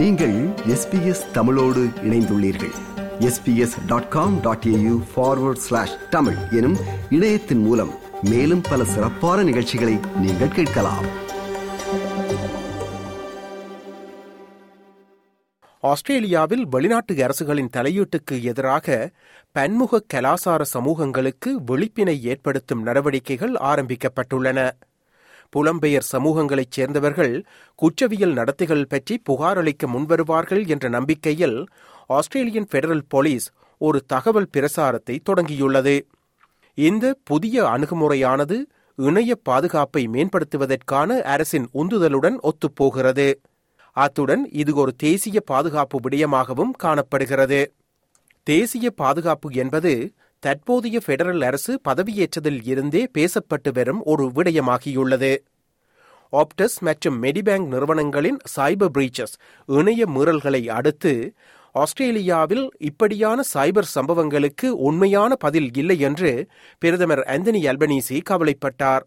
நீங்கள் எஸ்பிஎஸ் தமிழோடு இணைந்துள்ளீர்கள். SBS dot com dot AU forward slash Tamil எனும் இணையத்தின் மூலம் மேலும் பல சிறப்பான நிகழ்ச்சிகளை நீங்கள் கேட்கலாம். ஆஸ்திரேலியாவில் வெளிநாட்டு அரசுகளின் தலையீட்டுக்கு எதிராக பன்முக கலாசார சமூகங்களுக்கு விழிப்பினை ஏற்படுத்தும் நடவடிக்கைகள் ஆரம்பிக்கப்பட்டுள்ளன. புலம்பெயர் சமூகங்களைச் சேர்ந்தவர்கள் குற்றவியல் நடத்தைகள் பற்றி புகாரளிக்க முன்வருவார்கள் என்ற நம்பிக்கையில் ஆஸ்திரேலியன் பெடரல் போலீஸ் ஒரு தகவல் பிரசாரத்தை தொடங்கியுள்ளது. இந்த புதிய அணுகுமுறையானது இணைய பாதுகாப்பை மேம்படுத்துவதற்கான அரசின் உந்துதலுடன் ஒத்துப்போகிறது. அத்துடன் இது ஒரு தேசிய பாதுகாப்பு விடயமாகவும் காணப்படுகிறது. தேசிய பாதுகாப்பு என்பது தற்போதைய பெடரல் அரசு பதவியேற்றதில் இருந்தே பேசப்பட்டு வரும் ஒரு விடயமாகியுள்ளது. ஆப்டஸ் மற்றும் மெடிபேங்க் நிறுவனங்களின் சைபர் பிரீச்சஸ் இணைய மீறல்களை அடுத்து ஆஸ்திரேலியாவில் இப்படியான சைபர் சம்பவங்களுக்கு உண்மையான பதில் இல்லை என்று பிரதமர் ஆந்தனி அல்பனீசி கவலைப்பட்டார்.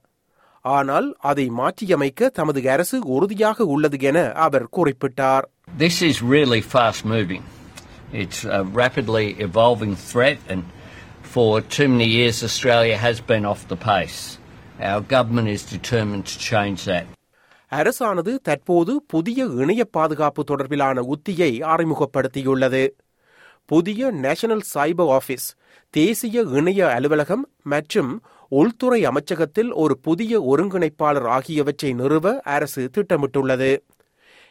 ஆனால் அதை மாற்றியமைக்க தமது அரசு உறுதியாக உள்ளது என அவர் குறிப்பிட்டார். This is really fast moving. It's a rapidly evolving threat, and for too many years, Australia has been off the pace. Our government is determined to change that. அரசானது தற்போது புதிய இணைய பாதுகாப்பு தொடர்பிலான உத்தியை அறிமுகப்படுத்தியுள்ளது புதிய நேஷனல் சைபர் ஆபீஸ் தேசிய இணைய அலுவலகம் மற்றும் உள்துறை அமைச்சகத்தில் ஒரு புதிய ஒருங்கிணைப்பாளர் ஆகியவற்றை நிறுவ அரசு திட்டமிட்டுள்ளது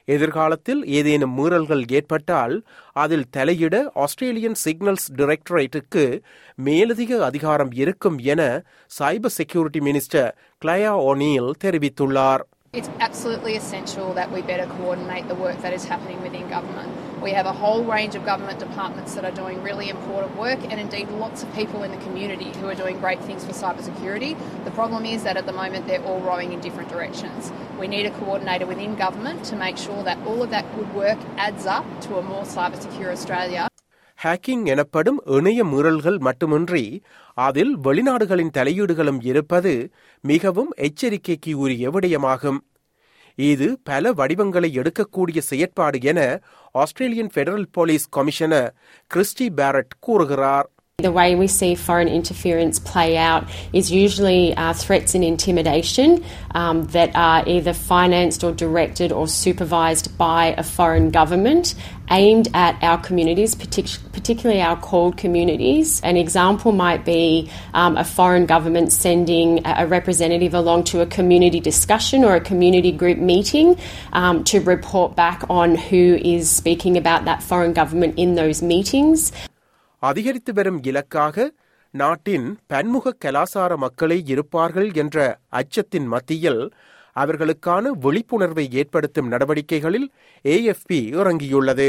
எதிர்காலத்தில் ஏதேனும் மீறல்கள் ஏற்பட்டால் அதில் தலையிட ஆஸ்திரேலியன் சிக்னல்ஸ் டைரக்டரேட்டுக்கு மேலதிக அதிகாரம் இருக்கும் என சைபர் செக்யூரிட்டி மினிஸ்டர் கிளயா ஒனீல் தெரிவித்துள்ளார். It's absolutely essential that we better coordinate the work that is happening within government. We have a whole range of government departments that are doing really important work, and indeed lots of people in the community who are doing great things for cybersecurity. The problem is that at the moment they're all rowing in different directions. We need a coordinator within government to make sure that all of that good work adds up to a more cyber secure Australia. Hacking எனப்படும் இணைய மீறல்கள் மட்டுமின்றி அதில் வெளிநாடுகளின் தலையீடுகளும் இருப்பது மிகவும் எச்சரிக்கைக்கு உரிய விடயமாகும். இது பல வடிவங்களை எடுக்கக்கூடிய செயற்பாடு என Australian Federal Police commissioner Christie Barrett கூறுகிறார். The way we see foreign interference play out is usually uh, threats and intimidation um, that are either financed or directed or supervised by a foreign government aimed at our communities, partic- particularly our called communities. An example might be um, a foreign government sending a a representative along to a community discussion or a community group meeting um, to report back on who is speaking about that foreign government in those meetings. அதிகரித்து வரும் இலக்காக நாட்டின் பன்முக கலாசார மக்களே இருப்பார்கள் என்ற அச்சத்தின் மத்தியில் அவர்களுக்கான விழிப்புணர்வை ஏற்படுத்தும் நடவடிக்கைகளில் ஏஎஃப்பி இறங்கியுள்ளது.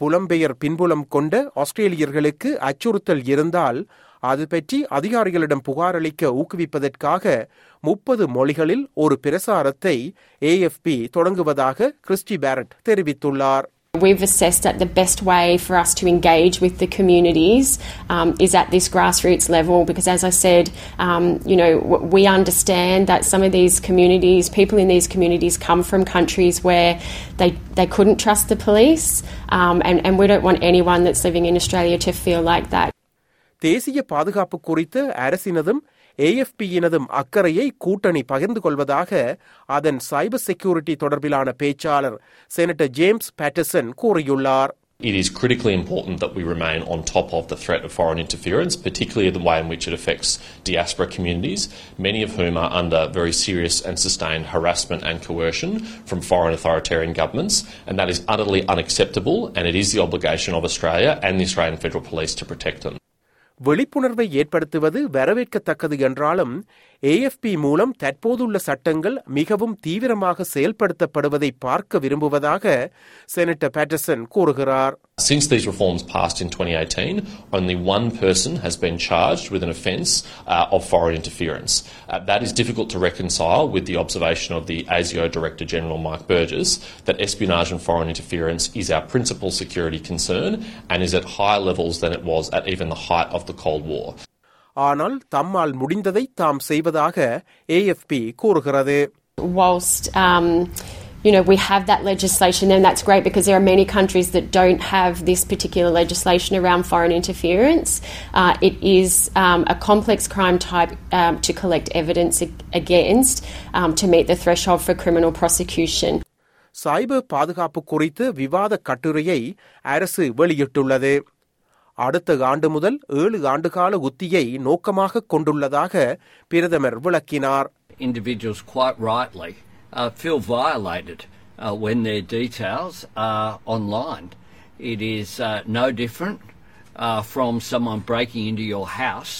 புலம்பெயர் பின்புலம் கொண்ட ஆஸ்திரேலியர்களுக்கு அச்சுறுத்தல் இருந்தால் அது பற்றி அதிகாரிகளிடம் புகாரளிக்க ஊக்குவிப்பதற்காக முப்பது மொழிகளில் ஒரு பிரசாரத்தை ஏஎஃப்பி தொடங்குவதாக கிறிஸ்டி பேரட் தெரிவித்துள்ளார். We've assessed that the best way for us to engage with the communities um, is at this grassroots level because, as I said, um, you know, w- we understand that some of these communities, people in these communities, come from countries where they they couldn't trust the police, um, and and we don't want anyone that's living in Australia to feel like that. தேசிய பாதுகாப்பு குறித்து அரசினதும் ஏஎஃப்பியினதும் அக்கறையை கூட்டணி பகிர்ந்து கொள்வதாக அதன் சைபர் security தொடர்பிலான பேச்சாளர் செனட்டர் ஜேம்ஸ் பேட்டர்சன் கூறியுள்ளார் It is critically important that we remain on top of the threat of foreign interference, particularly the way in which it affects diaspora communities, many of whom are under very serious and sustained harassment and coercion from foreign authoritarian governments, and that is utterly unacceptable, and it is the obligation of Australia and the Australian Federal Police to protect them. விழிப்புணர்வை ஏற்படுத்துவது வரவேற்கத்தக்கது என்றாலும் AFP மூலம் தற்போதுள்ள சட்டங்கள் மிகவும் தீவிரமாக செயல்படுத்தப்படுவதை பார்க்க விரும்புவதாக செனட்டர் பேட்டர்சன் கூறுகிறார் Since these reforms passed in 2018, only one person has been charged with an offence uh, of foreign interference. Uh, that is difficult to reconcile with the observation of the ASIO Director General Mike Burgess that espionage and foreign interference is our principal security concern and is at higher levels than it was at even the height of the Cold War. ஆனால் தம்மால் முடிந்ததை தாம் செய்வதாக AFP கூறுகிறது whilst um, you know, we have that legislation, and that's great because there are many countries that don't have this particular legislation around foreign interference. Uh, it is um, a complex crime type um, to collect evidence ag- against um, to meet the threshold for criminal prosecution. சைபர் பாதுகாப்பு குறித்து விவாத கட்டுரையை அரசு வெளியிட்டுள்ளது அடுத்த ஆண்டு முதல் ஏழு ஆண்டுகால உத்தியை நோக்கமாக கொண்டுள்ளதாக பிரதமர் விளக்கினார் individuals quite rightly uh, feel violated uh, when their details are online. It is uh, no different uh, from someone breaking into your house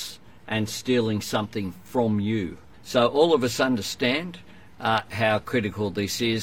and stealing something from you. So all of us understand uh, how critical this is.